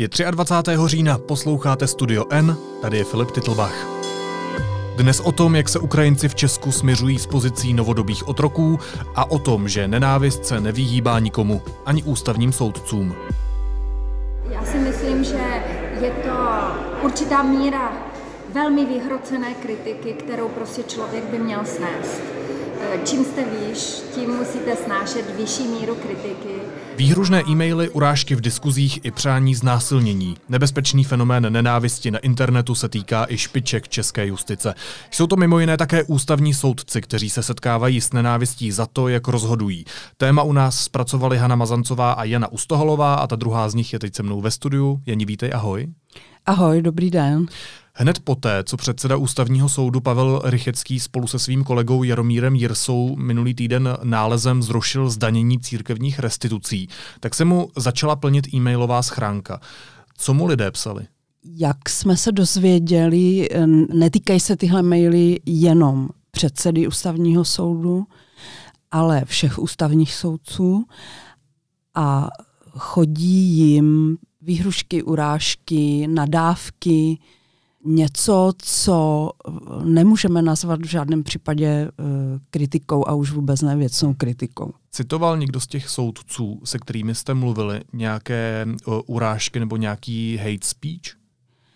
Je 23. října, posloucháte Studio N, tady je Filip Titlbach. Dnes o tom, jak se Ukrajinci v Česku směřují s pozicí novodobých otroků a o tom, že nenávist se nevyhýbá nikomu, ani ústavním soudcům. Já si myslím, že je to určitá míra velmi vyhrocené kritiky, kterou prostě člověk by měl snést. Čím jste výš, tím musíte snášet vyšší míru kritiky. Výhružné e-maily, urážky v diskuzích i přání znásilnění. Nebezpečný fenomén nenávisti na internetu se týká i špiček české justice. Jsou to mimo jiné také ústavní soudci, kteří se setkávají s nenávistí za to, jak rozhodují. Téma u nás zpracovali Hana Mazancová a Jana Ustoholová a ta druhá z nich je teď se mnou ve studiu. Jani, vítej, ahoj. Ahoj, dobrý den. Hned poté, co předseda ústavního soudu Pavel Rychecký spolu se svým kolegou Jaromírem Jirsou minulý týden nálezem zrušil zdanění církevních restitucí, tak se mu začala plnit e-mailová schránka. Co mu lidé psali? Jak jsme se dozvěděli, netýkají se tyhle maily jenom předsedy ústavního soudu, ale všech ústavních soudců a chodí jim výhrušky, urážky, nadávky, něco, co nemůžeme nazvat v žádném případě eh, kritikou a už vůbec ne věcnou kritikou. Citoval někdo z těch soudců, se kterými jste mluvili, nějaké uh, urážky nebo nějaký hate speech?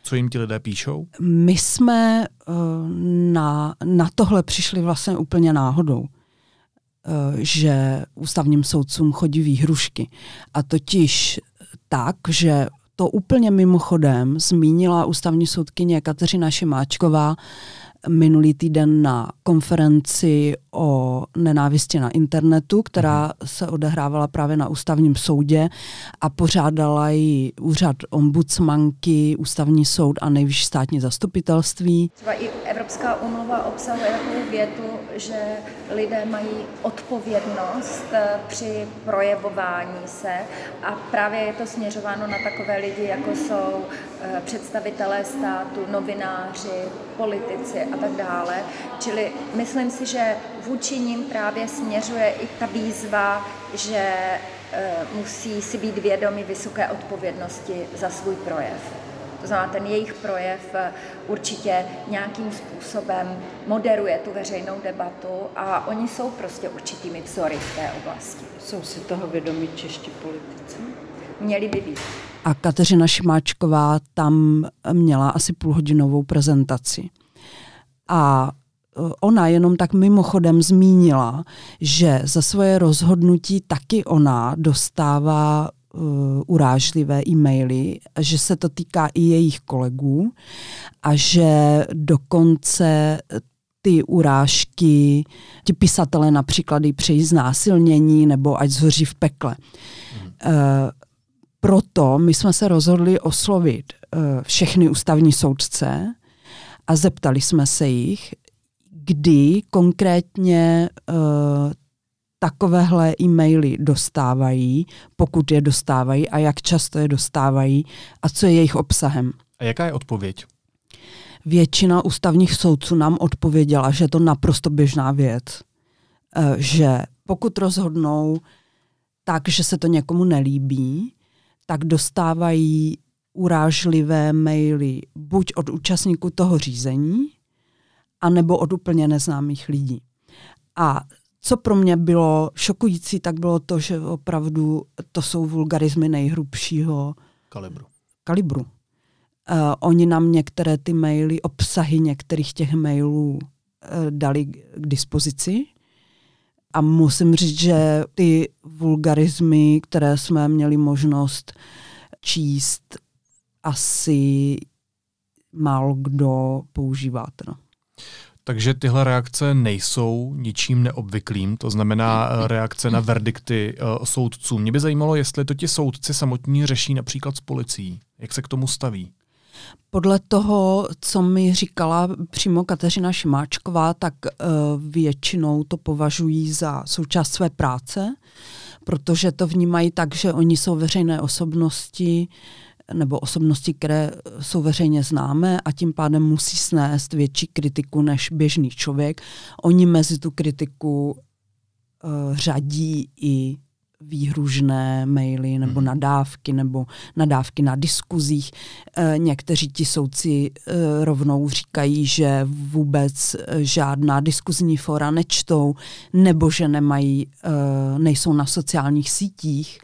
Co jim ti lidé píšou? My jsme na, na tohle přišli vlastně úplně náhodou že ústavním soudcům chodí výhrušky. A totiž tak, že to úplně mimochodem zmínila ústavní soudkyně Kateřina Šimáčková minulý týden na konferenci o nenávisti na internetu, která mhm. se odehrávala právě na ústavním soudě a pořádala ji úřad ombudsmanky, ústavní soud a nejvyšší státní zastupitelství. Třeba i Evropská umluva obsahuje takovou větu, že lidé mají odpovědnost eh, při projevování se a právě je to směřováno na takové lidi, jako jsou eh, představitelé státu, novináři, politici a tak dále. Čili myslím si, že vůči nim právě směřuje i ta výzva, že e, musí si být vědomi vysoké odpovědnosti za svůj projev. To znamená, ten jejich projev e, určitě nějakým způsobem moderuje tu veřejnou debatu a oni jsou prostě určitými vzory v té oblasti. Jsou si toho vědomí čeští politici? Měli by být. A Kateřina Šimáčková tam měla asi půlhodinovou prezentaci. A e, ona jenom tak mimochodem zmínila, že za svoje rozhodnutí taky ona dostává uh, urážlivé e-maily, že se to týká i jejich kolegů a že dokonce ty urážky, ti pisatelé například i přejí znásilnění nebo ať zhoří v pekle. Hmm. Uh, proto my jsme se rozhodli oslovit uh, všechny ústavní soudce, a zeptali jsme se jich, kdy konkrétně uh, takovéhle e-maily dostávají, pokud je dostávají a jak často je dostávají a co je jejich obsahem. A jaká je odpověď? Většina ústavních soudců nám odpověděla, že je to naprosto běžná věc, uh, že pokud rozhodnou tak, že se to někomu nelíbí, tak dostávají urážlivé maily buď od účastníků toho řízení, anebo od úplně neznámých lidí. A co pro mě bylo šokující, tak bylo to, že opravdu to jsou vulgarizmy nejhrubšího kalibru. kalibru. Uh, oni nám některé ty maily, obsahy některých těch mailů uh, dali k dispozici. A musím říct, že ty vulgarizmy, které jsme měli možnost číst, asi málo kdo používá. No. Takže tyhle reakce nejsou ničím neobvyklým, to znamená eh, reakce na verdikty uh, soudců. Mě by zajímalo, jestli to ti soudci samotní řeší například s policií. Jak se k tomu staví? Podle toho, co mi říkala přímo Kateřina Šimáčková, tak uh, většinou to považují za součást své práce, protože to vnímají tak, že oni jsou veřejné osobnosti, nebo osobnosti, které jsou veřejně známé a tím pádem musí snést větší kritiku než běžný člověk. Oni mezi tu kritiku uh, řadí i výhružné maily nebo hmm. nadávky nebo nadávky na diskuzích. E, někteří ti soudci e, rovnou říkají, že vůbec žádná diskuzní fora nečtou nebo že nemají, e, nejsou na sociálních sítích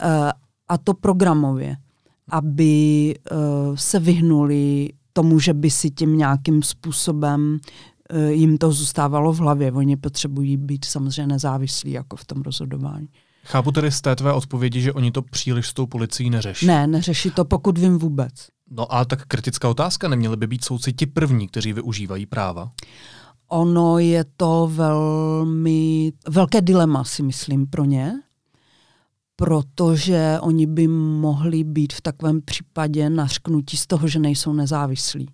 e, a to programově, aby e, se vyhnuli tomu, že by si tím nějakým způsobem jim to zůstávalo v hlavě. Oni potřebují být samozřejmě nezávislí jako v tom rozhodování. Chápu tedy z té tvé odpovědi, že oni to příliš s tou policií neřeší. Ne, neřeší to, pokud vím vůbec. No a tak kritická otázka, neměli by být soudci ti první, kteří využívají práva? Ono je to velmi velké dilema, si myslím, pro ně, protože oni by mohli být v takovém případě nařknutí z toho, že nejsou nezávislí.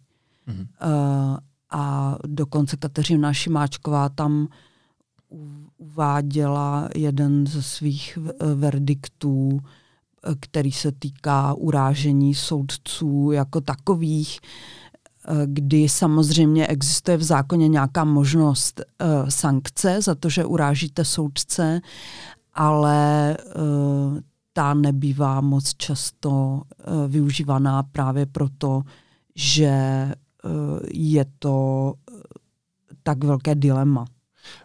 Mhm. Uh, a dokonce Kateřina Šimáčková tam uváděla jeden ze svých verdiktů, který se týká urážení soudců jako takových, kdy samozřejmě existuje v zákoně nějaká možnost sankce za to, že urážíte soudce, ale uh, ta nebývá moc často uh, využívaná právě proto, že je to tak velké dilema.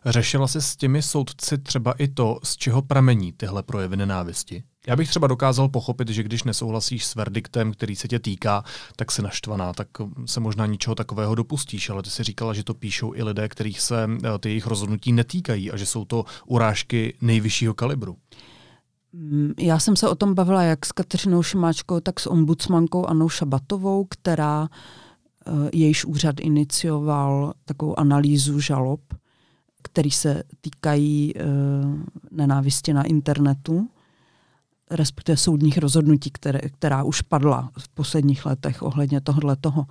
Řešila se s těmi soudci třeba i to, z čeho pramení tyhle projevy nenávisti? Já bych třeba dokázal pochopit, že když nesouhlasíš s verdiktem, který se tě týká, tak se naštvaná, tak se možná ničeho takového dopustíš, ale ty si říkala, že to píšou i lidé, kterých se eh, ty jejich rozhodnutí netýkají a že jsou to urážky nejvyššího kalibru. Mm, já jsem se o tom bavila jak s Kateřinou Šimáčkou, tak s ombudsmankou Anou Šabatovou, která eh, jejíž úřad inicioval takovou analýzu žalob který se týkají e, nenávisti na internetu, respektive soudních rozhodnutí, které, která už padla v posledních letech ohledně tohohle toho.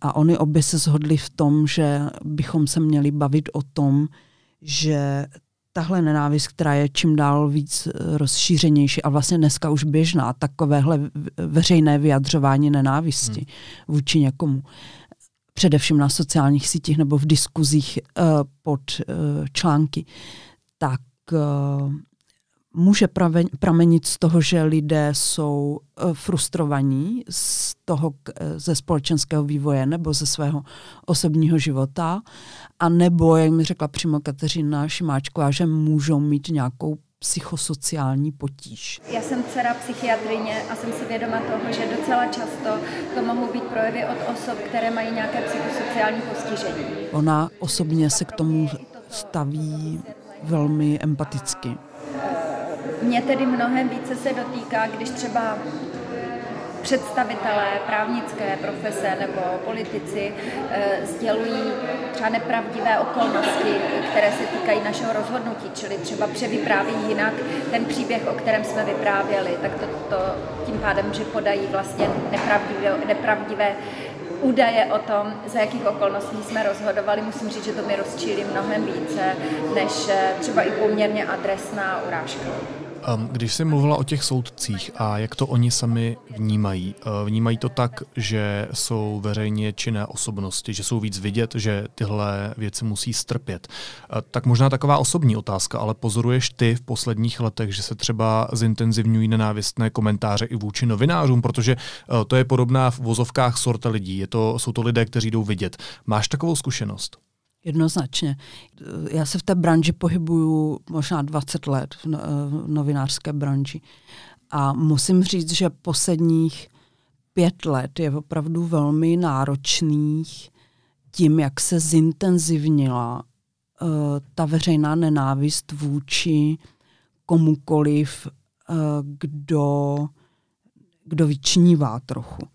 A oni obě se shodli v tom, že bychom se měli bavit o tom, že tahle nenávist, která je čím dál víc eh, rozšířenější a vlastně dneska už běžná, takovéhle veřejné vyjadřování nenávisti hmm. vůči někomu, především na sociálních sítích nebo v diskuzích uh, pod uh, články, tak uh, může pramenit z toho, že lidé jsou frustrovaní z toho, ze společenského vývoje nebo ze svého osobního života, a nebo, jak mi řekla přímo Kateřina Šimáčková, že můžou mít nějakou psychosociální potíž. Já jsem dcera psychiatrině a jsem si vědoma toho, že docela často to mohou být projevy od osob, které mají nějaké psychosociální postižení. Ona osobně se k tomu staví velmi empaticky. Mě tedy mnohem více se dotýká, když třeba představitelé právnické profese nebo politici e, sdělují třeba nepravdivé okolnosti, které se týkají našeho rozhodnutí, čili třeba převypráví jinak ten příběh, o kterém jsme vyprávěli, tak to, to tím pádem, že podají vlastně nepravdivé, nepravdivé údaje o tom, za jakých okolností jsme rozhodovali, musím říct, že to mi rozčílí mnohem více, než eh, třeba i poměrně adresná urážka. Um, když jsi mluvila o těch soudcích a jak to oni sami vnímají, uh, vnímají to tak, že jsou veřejně činné osobnosti, že jsou víc vidět, že tyhle věci musí strpět. Uh, tak možná taková osobní otázka, ale pozoruješ ty v posledních letech, že se třeba zintenzivňují nenávistné komentáře i vůči novinářům, protože uh, to je podobná v vozovkách sorta lidí. Je to, jsou to lidé, kteří jdou vidět. Máš takovou zkušenost? Jednoznačně. Já se v té branži pohybuju možná 20 let, v, no, v novinářské branži. A musím říct, že posledních pět let je opravdu velmi náročných tím, jak se zintenzivnila uh, ta veřejná nenávist vůči komukoliv, uh, kdo, kdo vyčnívá trochu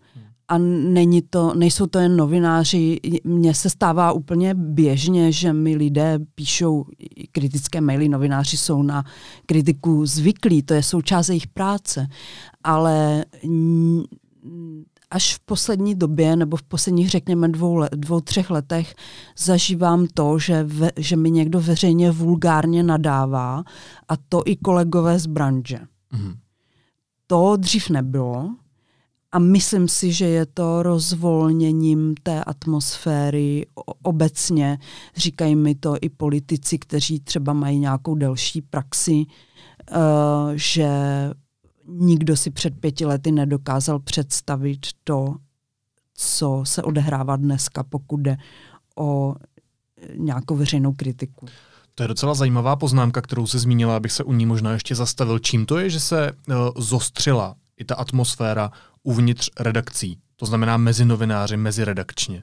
a není to, nejsou to jen novináři. Mně se stává úplně běžně, že mi lidé píšou kritické maily. Novináři jsou na kritiku zvyklí, to je součást jejich práce. Ale až v poslední době, nebo v posledních, řekněme, dvou, dvou třech letech, zažívám to, že, ve, že mi někdo veřejně vulgárně nadává, a to i kolegové z branže. Mm. To dřív nebylo. A myslím si, že je to rozvolněním té atmosféry obecně. Říkají mi to i politici, kteří třeba mají nějakou delší praxi že nikdo si před pěti lety nedokázal představit to, co se odehrává dneska, pokud jde o nějakou veřejnou kritiku. To je docela zajímavá poznámka, kterou se zmínila, abych se u ní možná ještě zastavil. Čím to je, že se uh, zostřila i ta atmosféra uvnitř redakcí, to znamená mezi novináři, mezi redakčně?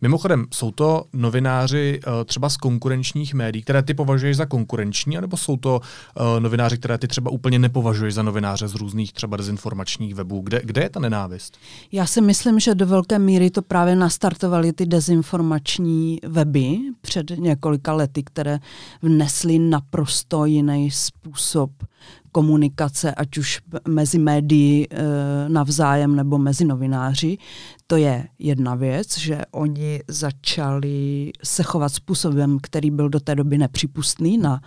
Mimochodem, jsou to novináři uh, třeba z konkurenčních médií, které ty považuješ za konkurenční, anebo jsou to uh, novináři, které ty třeba úplně nepovažuješ za novináře z různých třeba dezinformačních webů? Kde, kde je ta nenávist? Já si myslím, že do velké míry to právě nastartovaly ty dezinformační weby před několika lety, které vnesly naprosto jiný způsob komunikace, ať už mezi médií e, navzájem nebo mezi novináři. To je jedna věc, že oni začali se chovat způsobem, který byl do té doby nepřípustný na,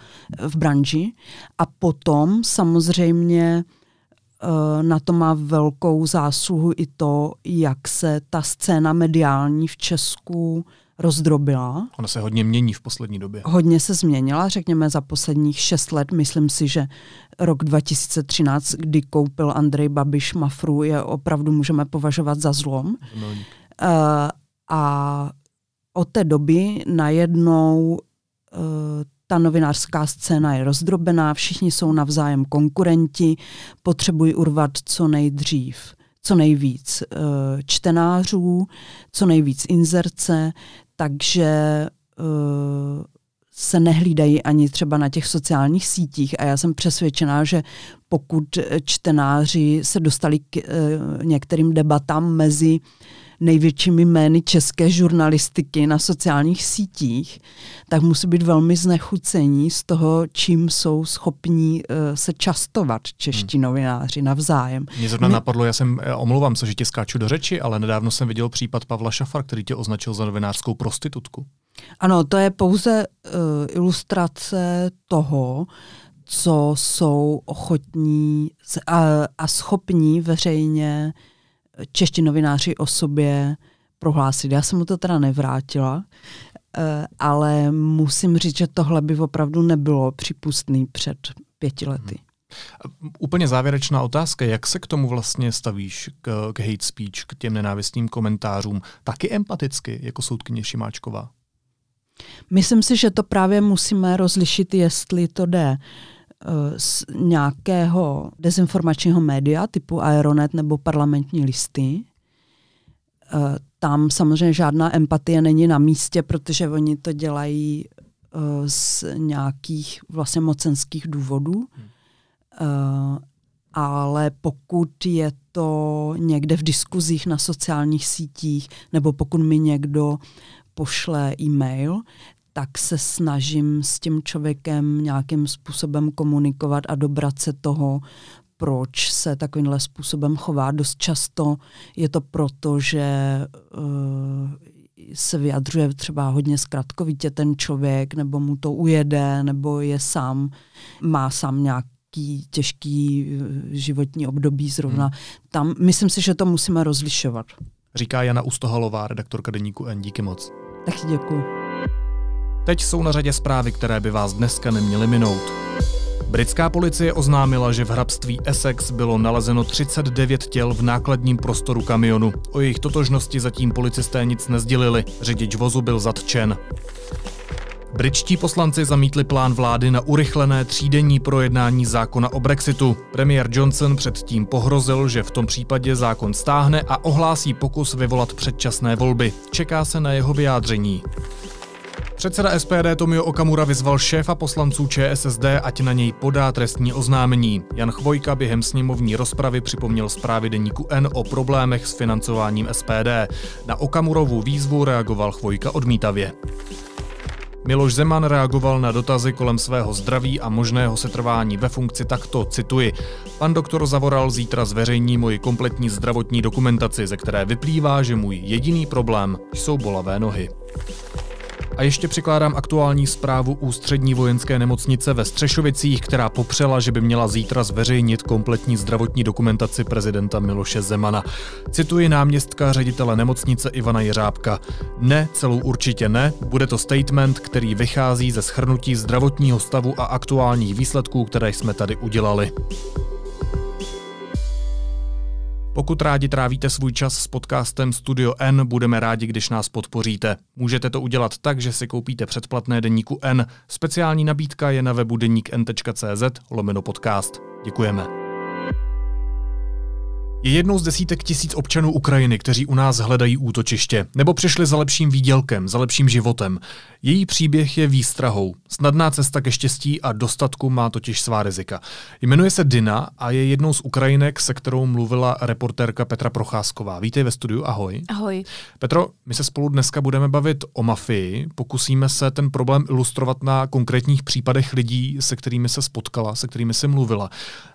v branži. A potom samozřejmě e, na to má velkou zásluhu i to, jak se ta scéna mediální v Česku rozdrobila. Ona se hodně mění v poslední době. Hodně se změnila, řekněme za posledních šest let. Myslím si, že rok 2013, kdy koupil Andrej Babiš Mafru, je opravdu můžeme považovat za zlom. Uh, a od té doby najednou uh, ta novinářská scéna je rozdrobená, všichni jsou navzájem konkurenti, potřebují urvat co nejdřív co nejvíc uh, čtenářů, co nejvíc inzerce, takže uh, se nehlídají ani třeba na těch sociálních sítích. A já jsem přesvědčená, že pokud čtenáři se dostali k uh, některým debatám mezi největšími jmény české žurnalistiky na sociálních sítích, tak musí být velmi znechucení z toho, čím jsou schopní uh, se častovat čeští hmm. novináři navzájem. Mě zrovna My... napadlo, já jsem, já omlouvám se, že tě skáču do řeči, ale nedávno jsem viděl případ Pavla Šafar, který tě označil za novinářskou prostitutku. Ano, to je pouze uh, ilustrace toho, co jsou ochotní a, a schopní veřejně čeští novináři o sobě prohlásit. Já jsem mu to teda nevrátila, eh, ale musím říct, že tohle by opravdu nebylo připustný před pěti lety. Hmm. Úplně závěrečná otázka, jak se k tomu vlastně stavíš, k, k hate speech, k těm nenávistným komentářům, taky empaticky, jako soudkyně Šimáčková? Myslím si, že to právě musíme rozlišit, jestli to jde z nějakého dezinformačního média typu Aeronet nebo parlamentní listy. Eh, tam samozřejmě žádná empatie není na místě, protože oni to dělají eh, z nějakých vlastně mocenských důvodů. Hmm. Eh, ale pokud je to někde v diskuzích na sociálních sítích, nebo pokud mi někdo pošle e-mail, tak se snažím s tím člověkem nějakým způsobem komunikovat a dobrat se toho, proč se takovýmhle způsobem chová. Dost často je to proto, že uh, se vyjadřuje třeba hodně zkratkovitě ten člověk, nebo mu to ujede, nebo je sám, má sám nějaký těžký uh, životní období zrovna. Hmm. Tam myslím si, že to musíme rozlišovat. Říká Jana Ustohalová, redaktorka deníku N. Díky moc. Tak děkuji. Teď jsou na řadě zprávy, které by vás dneska neměly minout. Britská policie oznámila, že v hrabství Essex bylo nalezeno 39 těl v nákladním prostoru kamionu. O jejich totožnosti zatím policisté nic nezdělili. Řidič vozu byl zatčen. Britští poslanci zamítli plán vlády na urychlené třídenní projednání zákona o Brexitu. Premiér Johnson předtím pohrozil, že v tom případě zákon stáhne a ohlásí pokus vyvolat předčasné volby. Čeká se na jeho vyjádření. Předseda SPD Tomio Okamura vyzval šéfa poslanců ČSSD, ať na něj podá trestní oznámení. Jan Chvojka během sněmovní rozpravy připomněl zprávy deníku N o problémech s financováním SPD. Na Okamurovu výzvu reagoval Chvojka odmítavě. Miloš Zeman reagoval na dotazy kolem svého zdraví a možného setrvání ve funkci takto, cituji. Pan doktor Zavoral zítra zveřejní moji kompletní zdravotní dokumentaci, ze které vyplývá, že můj jediný problém jsou bolavé nohy. A ještě přikládám aktuální zprávu ústřední vojenské nemocnice ve Střešovicích, která popřela, že by měla zítra zveřejnit kompletní zdravotní dokumentaci prezidenta Miloše Zemana. Cituji náměstka ředitele nemocnice Ivana Jeřábka. Ne, celou určitě ne, bude to statement, který vychází ze schrnutí zdravotního stavu a aktuálních výsledků, které jsme tady udělali. Pokud rádi trávíte svůj čas s podcastem Studio N, budeme rádi, když nás podpoříte. Můžete to udělat tak, že si koupíte předplatné deníku N. Speciální nabídka je na webu deník.cz lomeno podcast. Děkujeme. Je jednou z desítek tisíc občanů Ukrajiny, kteří u nás hledají útočiště, nebo přišli za lepším výdělkem, za lepším životem. Její příběh je výstrahou. Snadná cesta ke štěstí a dostatku má totiž svá rizika. Jmenuje se Dina a je jednou z Ukrajinek, se kterou mluvila reportérka Petra Procházková. Vítej ve studiu, ahoj. Ahoj. Petro, my se spolu dneska budeme bavit o mafii. Pokusíme se ten problém ilustrovat na konkrétních případech lidí, se kterými se spotkala, se kterými se mluvila.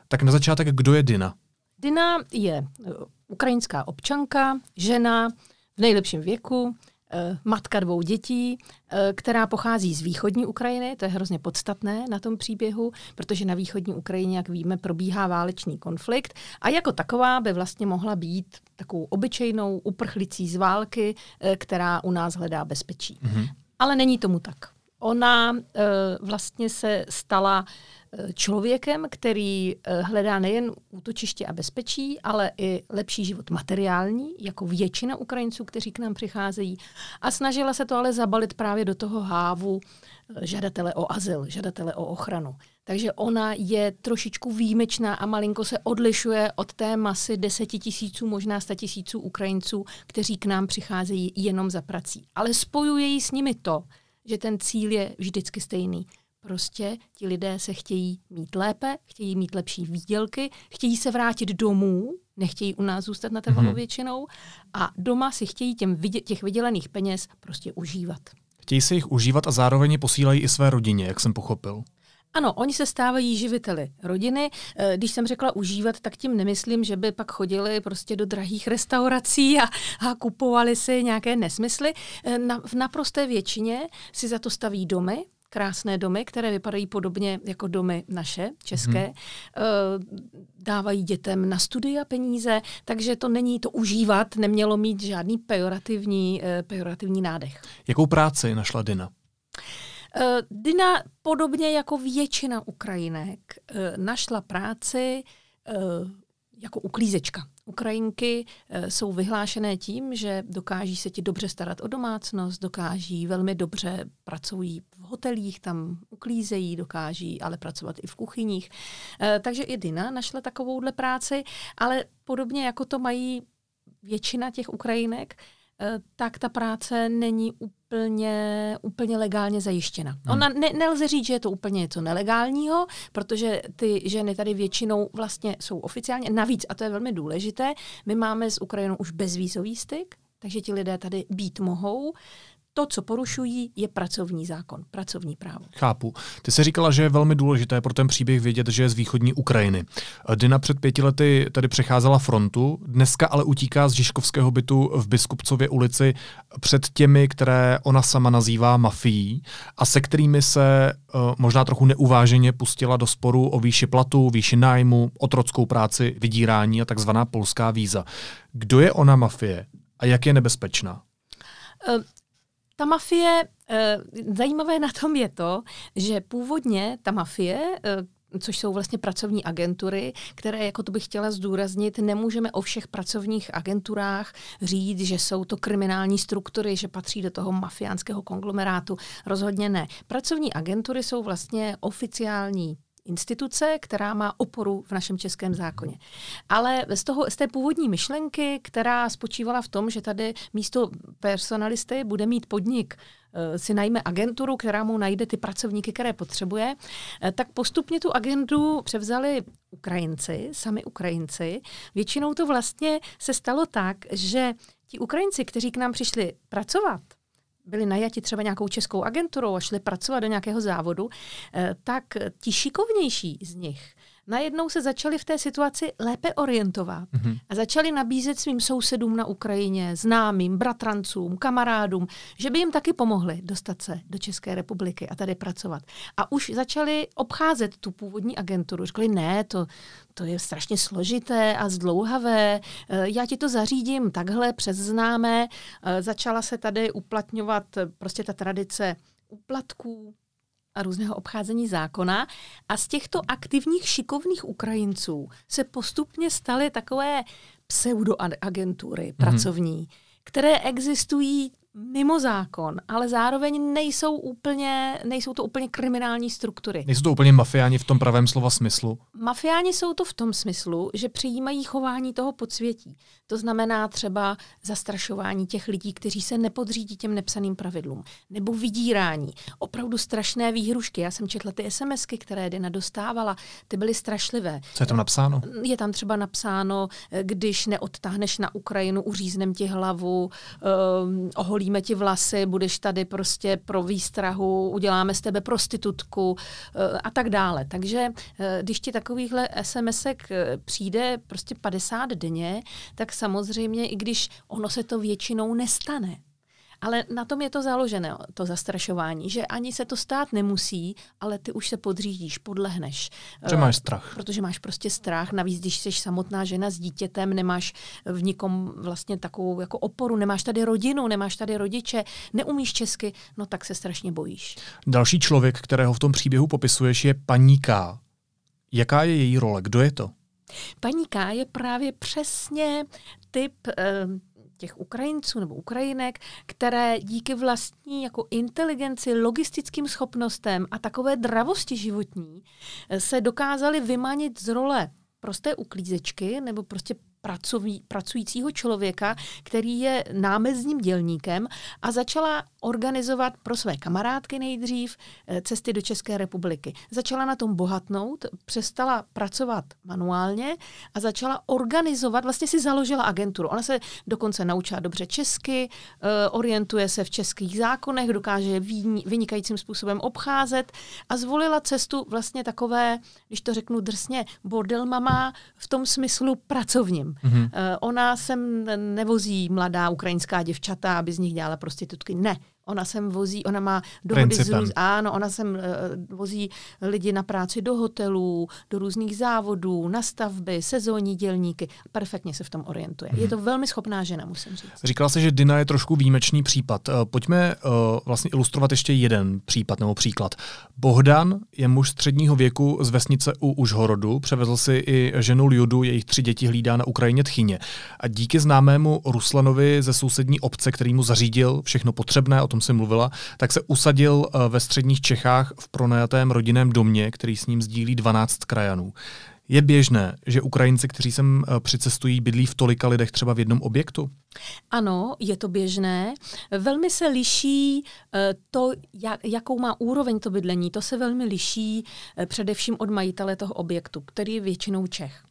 Tak na začátek, kdo je Dina? Dina je eh, ukrajinská občanka, žena v nejlepším věku, eh, matka dvou dětí, eh, která pochází z východní Ukrajiny, to je hrozně podstatné na tom příběhu, protože na východní Ukrajině, jak víme, probíhá válečný konflikt a jako taková by vlastně mohla být takovou obyčejnou uprchlicí z války, která u nás hledá bezpečí. Mm-hmm. Ale není tomu tak. Ona vlastně se stala člověkem, který eh, hledá nejen útočiště a bezpečí, ale i lepší život materiální, jako většina Ukrajinců, kteří k nám přicházejí. A snažila se to ale zabalit právě do toho hávu eh, žadatele o azyl, žadatele o ochranu. Takže ona je trošičku výjimečná a malinko se odlišuje od té masy deseti tisíců, možná sta tisíců Ukrajinců, kteří k nám přicházejí jenom za prací. Ale spojuje ji s nimi to, že ten cíl je vždycky stejný. Prostě ti lidé se chtějí mít lépe, chtějí mít lepší výdělky, chtějí se vrátit domů, nechtějí u nás zůstat na trvalou mm-hmm. většinou a doma si chtějí těm těch vydělených peněz prostě užívat. Chtějí se jich užívat a zároveň je posílají i své rodině, jak jsem pochopil. Ano, oni se stávají živiteli rodiny. Eh, když jsem řekla užívat, tak tím nemyslím, že by pak chodili prostě do drahých restaurací a, a kupovali si nějaké nesmysly. Eh, na, v naprosté většině si za to staví domy, krásné domy, které vypadají podobně jako domy naše, české. Hmm. Dávají dětem na studia peníze, takže to není to užívat, nemělo mít žádný pejorativní, pejorativní nádech. Jakou práci našla Dina? Eh, Dina, podobně jako většina Ukrajinek, našla práci jako uklízečka. Ukrajinky jsou vyhlášené tím, že dokáží se ti dobře starat o domácnost, dokáží velmi dobře pracují v hotelích, tam uklízejí, dokáží ale pracovat i v kuchyních. Takže i Dina našla takovouhle práci, ale podobně jako to mají většina těch Ukrajinek, Eh, tak ta práce není úplně, úplně legálně zajištěna. Hmm. Ona ne, nelze říct, že je to úplně něco nelegálního, protože ty ženy tady většinou vlastně jsou oficiálně. Navíc, a to je velmi důležité, my máme s Ukrajinou už bezvízový styk, takže ti lidé tady být mohou to, co porušují, je pracovní zákon, pracovní právo. Chápu. Ty jsi říkala, že je velmi důležité pro ten příběh vědět, že je z východní Ukrajiny. Dina před pěti lety tady přecházela frontu, dneska ale utíká z Žižkovského bytu v Biskupcově ulici před těmi, které ona sama nazývá mafií a se kterými se uh, možná trochu neuváženě pustila do sporu o výši platu, výši nájmu, otrockou práci, vydírání a takzvaná polská víza. Kdo je ona mafie a jak je nebezpečná? Ta mafie, eh, zajímavé na tom je to, že původně ta mafie, eh, což jsou vlastně pracovní agentury, které, jako to bych chtěla zdůraznit, nemůžeme o všech pracovních agenturách říct, že jsou to kriminální struktury, že patří do toho mafiánského konglomerátu. Rozhodně ne. Pracovní agentury jsou vlastně oficiální instituce, která má oporu v našem českém zákoně. Ale z, toho, z té původní myšlenky, která spočívala v tom, že tady místo personalisty bude mít podnik eh, si najme agenturu, která mu najde ty pracovníky, které potřebuje, eh, tak postupně tu agendu převzali Ukrajinci, sami Ukrajinci. Většinou to vlastně se stalo tak, že ti Ukrajinci, kteří k nám přišli pracovat, byli najati třeba nějakou českou agenturou a šli pracovat do nějakého závodu, eh, tak ti šikovnější z nich najednou se začali v té situaci lépe orientovat mm-hmm. a začali nabízet svým sousedům na Ukrajině, známým, bratrancům, kamarádům, že by jim taky pomohli dostat se do České republiky a tady pracovat. A už začali obcházet tu původní agenturu. Řekli, ne, to, to je strašně složité a zdlouhavé, eh, já ti to zařídím takhle přes známé. Eh, začala se tady uplatňovat prostě ta tradice úplatků, a různého obcházení zákona. A z těchto aktivních šikovných Ukrajinců se postupně staly takové pseudoagentury mm-hmm. pracovní, které existují mimo zákon, ale zároveň nejsou úplně, nejsou to úplně kriminální struktury. Nejsou to úplně mafiáni v tom pravém slova smyslu? Mafiáni jsou to v tom smyslu, že přijímají chování toho podsvětí. To znamená třeba zastrašování těch lidí, kteří se nepodřídí těm nepsaným pravidlům, nebo vydírání. Opravdu strašné výhrušky. Já jsem četla ty SMSky, které Dina dostávala, ty byly strašlivé. Co je tam napsáno? Je tam třeba napsáno, když neodtáhneš na Ukrajinu, uříznem ti hlavu, um, oholíme ti vlasy, budeš tady prostě pro výstrahu, uděláme z tebe prostitutku uh, a tak dále. Takže uh, když ti takovýchhle SMSek uh, přijde prostě 50 denně, tak samozřejmě, i když ono se to většinou nestane. Ale na tom je to založené, to zastrašování, že ani se to stát nemusí, ale ty už se podřídíš, podlehneš. Že máš strach. Protože máš prostě strach, navíc když jsi samotná žena s dítětem, nemáš v nikom vlastně takovou jako oporu, nemáš tady rodinu, nemáš tady rodiče, neumíš česky, no tak se strašně bojíš. Další člověk, kterého v tom příběhu popisuješ, je paní K. Jaká je její role? Kdo je to? Paní K je právě přesně typ eh, těch Ukrajinců nebo Ukrajinek, které díky vlastní jako inteligenci, logistickým schopnostem a takové dravosti životní eh, se dokázali vymanit z role prosté uklízečky nebo prostě pracoví, pracujícího člověka, který je námezním dělníkem a začala organizovat pro své kamarádky nejdřív eh, cesty do České republiky. Začala na tom bohatnout, přestala pracovat manuálně a začala organizovat, vlastně si založila agenturu. Ona se dokonce naučila dobře česky, eh, orientuje se v českých zákonech, dokáže je vynikajícím způsobem obcházet a zvolila cestu vlastně takové, když to řeknu drsně, bordel mama v tom smyslu pracovním. Mm-hmm. Ona sem nevozí mladá ukrajinská děvčata, aby z nich dělala prostitutky. Ne, Ona sem vozí, ona má dohody z růz, ano, ona sem uh, vozí lidi na práci do hotelů, do různých závodů, na stavby, sezónní dělníky. Perfektně se v tom orientuje. Hmm. Je to velmi schopná žena, musím říct. Říkala se, že Dina je trošku výjimečný případ. Uh, pojďme uh, vlastně ilustrovat ještě jeden případ nebo příklad. Bohdan je muž středního věku z vesnice u Užhorodu, převezl si i ženu Ljudu, jejich tři děti hlídá na Ukrajině Tchyně. A díky známému Ruslanovi ze sousední obce, který mu zařídil všechno potřebné, o tom si mluvila, tak se usadil eh, ve středních Čechách v pronajatém rodinném domě, který s ním sdílí 12 krajanů. Je běžné, že Ukrajinci, kteří sem eh, přicestují, bydlí v tolika lidech třeba v jednom objektu? Ano, je to běžné. Velmi se liší eh, to, jakou má úroveň to bydlení. To se velmi liší především od majitele toho objektu, který je většinou Čech.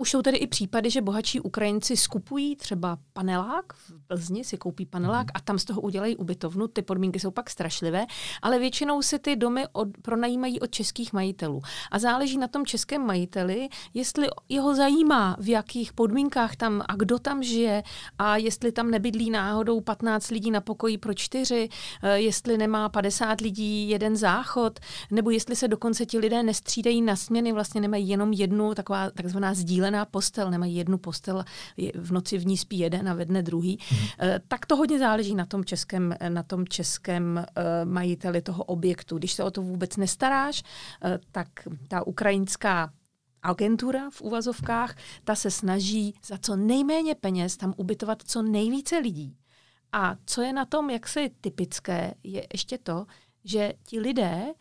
Už jsou tedy i případy, že bohatší Ukrajinci skupují třeba panelák v Plzni, si koupí panelák mm. a tam z toho udělají ubytovnu. Ty podmínky jsou pak strašlivé, ale většinou si ty domy od, pronajímají od českých majitelů. A záleží na tom českém majiteli, jestli jeho zajímá, v jakých podmínkách tam a kdo tam žije a jestli tam nebydlí náhodou 15 lidí na pokoji pro čtyři, eh, jestli nemá 50 lidí jeden záchod, nebo jestli se dokonce ti lidé nestřídají na směny, vlastně nemají jenom jednu taková takzvaná sdílená sdílená postel, nemají jednu postel, v noci v ní spí jeden a ve dne druhý, mm. tak to hodně záleží na tom českém, na tom českém eh, majiteli toho objektu. Když se o to vůbec nestaráš, eh, tak ta ukrajinská agentura v úvazovkách, ta se snaží za co nejméně peněz tam ubytovat co nejvíce lidí. A co je na tom jaksi typické, je ještě to, že ti lidé,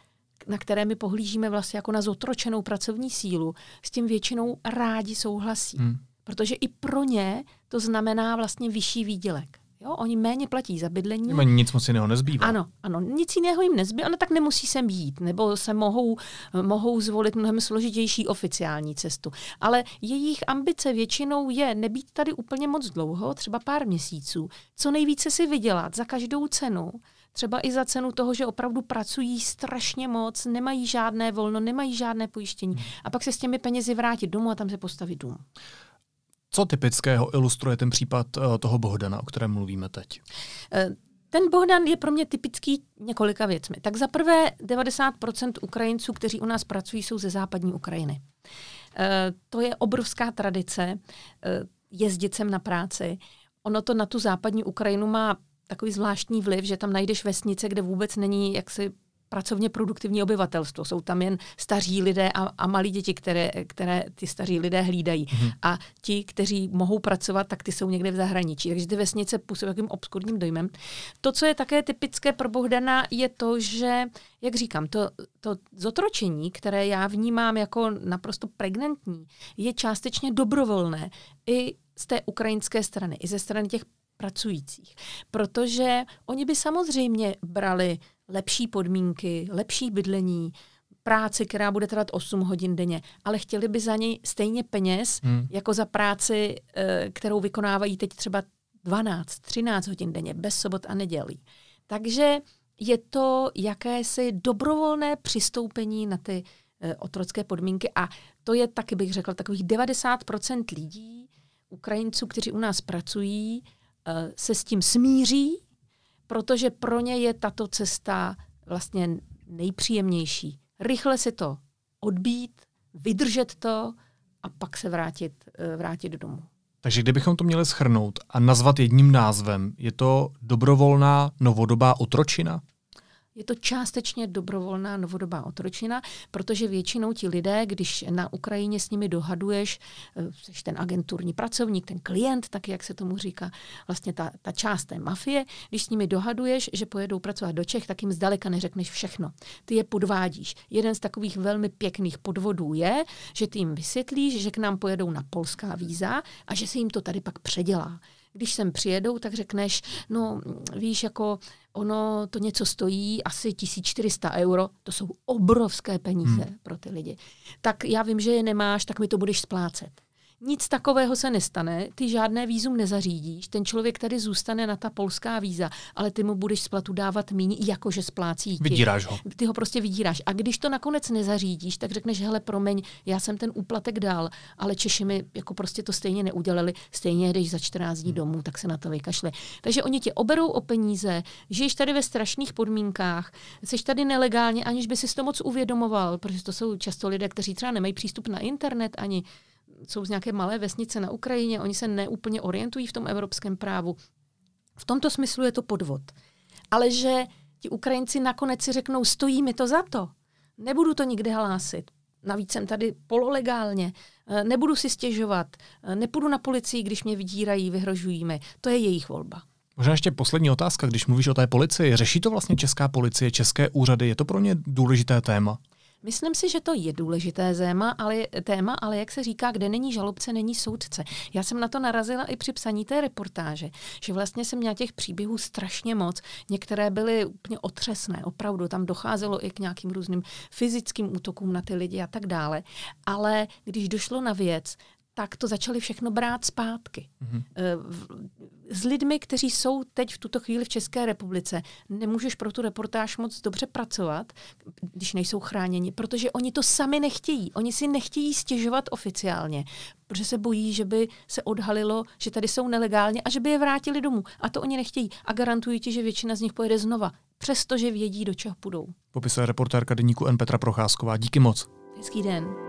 na které my pohlížíme vlastně jako na zotročenou pracovní sílu, s tím většinou rádi souhlasí. Hmm. Protože i pro ně to znamená vlastně vyšší výdělek. Jo, oni méně platí za bydlení. Jim nic moc jiného nezbývá. Ano, ano, nic jiného jim nezbývá, ale tak nemusí sem jít, nebo se mohou, mohou zvolit mnohem složitější oficiální cestu. Ale jejich ambice většinou je nebýt tady úplně moc dlouho, třeba pár měsíců, co nejvíce si vydělat za každou cenu, třeba i za cenu toho, že opravdu pracují strašně moc, nemají žádné volno, nemají žádné pojištění a pak se s těmi penězi vrátit domů a tam se postavit dům. Co typického ilustruje ten případ eh, toho Bohdana, o kterém mluvíme teď? Eh, ten Bohdan je pro mě typický několika věcmi. Tak za prvé 90% Ukrajinců, kteří u nás pracují, jsou ze západní Ukrajiny. Eh, to je obrovská tradice jezdit sem na práci. Ono to na tu západní Ukrajinu má takový zvláštní vliv, že tam najdeš vesnice, kde vůbec není jaksi pracovně produktivní obyvatelstvo. Jsou tam jen staří lidé a, a malí děti, které, které ty staří lidé hlídají. Mm-hmm. A ti, kteří mohou pracovat, tak ty jsou někde v zahraničí. Takže ty vesnice působí takovým obskurním dojmem. To, co je také typické pro Bohdana, je to, že, jak říkám, to, to zotročení, které já vnímám jako naprosto pregnantní, je částečně dobrovolné. I z té ukrajinské strany, i ze strany těch pracujících. Protože oni by samozřejmě brali lepší podmínky, lepší bydlení, práci, která bude trvat 8 hodin denně, ale chtěli by za něj stejně peněz, hmm. jako za práci, eh, kterou vykonávají teď třeba 12, 13 hodin denně, bez sobot a nedělí. Takže je to jakési dobrovolné přistoupení na ty eh, otrocké podmínky a to je taky, bych řekla, takových 90% lidí, Ukrajinců, kteří u nás pracují, se s tím smíří protože pro ně je tato cesta vlastně nejpříjemnější. Rychle si to odbít, vydržet to a pak se vrátit, eh, vrátit domů. Takže kdybychom to měli schrnout a nazvat jedním názvem, je to dobrovolná novodobá otročina? Je to částečně dobrovolná novodobá otročina, protože většinou ti lidé, když na Ukrajině s nimi dohaduješ, eh, jsi ten agenturní pracovník, ten klient, tak jak se tomu říká, vlastně ta, ta část té mafie, když s nimi dohaduješ, že pojedou pracovat do Čech, tak jim zdaleka neřekneš všechno. Ty je podvádíš. Jeden z takových velmi pěkných podvodů je, že ty jim vysvětlíš, že k nám pojedou na polská víza a že se jim to tady pak předělá když sem přijedou, tak řekneš, no víš, jako ono to něco stojí, asi 1400 euro, to jsou obrovské peníze hmm. pro ty lidi. Tak já vím, že je nemáš, tak mi to budeš splácet. Nic takového se nestane, ty žádné výzum nezařídíš, ten člověk tady zůstane na ta polská víza, ale ty mu budeš splatu dávat míň, jakože splácí. Vydíráš ho. Ty ho prostě vydíráš. A když to nakonec nezařídíš, tak řekneš, hele, promiň, já jsem ten úplatek dal, ale Češi mi jako prostě to stejně neudělali, stejně jdeš za 14 dní domů, tak se na to vykašle. Takže oni tě oberou o peníze, žiješ tady ve strašných podmínkách, jsi tady nelegálně, aniž by si to moc uvědomoval, protože to jsou často lidé, kteří třeba nemají přístup na internet ani jsou z nějaké malé vesnice na Ukrajině, oni se neúplně orientují v tom evropském právu. V tomto smyslu je to podvod. Ale že ti Ukrajinci nakonec si řeknou, stojí mi to za to, nebudu to nikdy hlásit, navíc jsem tady pololegálně, eh, nebudu si stěžovat, eh, nepůjdu na policii, když mě vydírají, vyhrožují mi. To je jejich volba. Možná ještě poslední otázka, když mluvíš o té policii. Řeší to vlastně česká policie, české úřady? Je to pro ně důležité téma? Myslím si, že to je důležité téma, ale, téma, ale jak se říká, kde není žalobce, není soudce. Já jsem na to narazila i při psaní té reportáže, že vlastně jsem měla těch příběhů strašně moc. Některé byly úplně otřesné, opravdu. Tam docházelo i k nějakým různým fyzickým útokům na ty lidi a tak dále. Ale když došlo na věc, tak to začali všechno brát zpátky. Mm-hmm. S lidmi, kteří jsou teď v tuto chvíli v České republice, nemůžeš pro tu reportáž moc dobře pracovat, když nejsou chráněni, protože oni to sami nechtějí. Oni si nechtějí stěžovat oficiálně, protože se bojí, že by se odhalilo, že tady jsou nelegálně a že by je vrátili domů. A to oni nechtějí. A garantuji ti, že většina z nich pojede znova, přestože vědí, do čeho půjdou. Popisuje reportérka deníku N. Petra Procházková. Díky moc. Hezký den.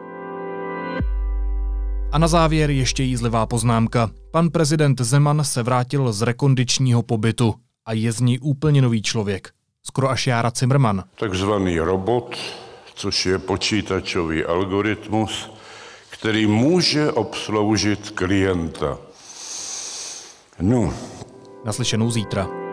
A na závěr ještě jízlivá poznámka. Pan prezident Zeman se vrátil z rekondičního pobytu a je z ní úplně nový člověk. Skoro až Jára Zimmerman. Takzvaný robot, což je počítačový algoritmus, který může obsloužit klienta. No. Naslyšenou zítra.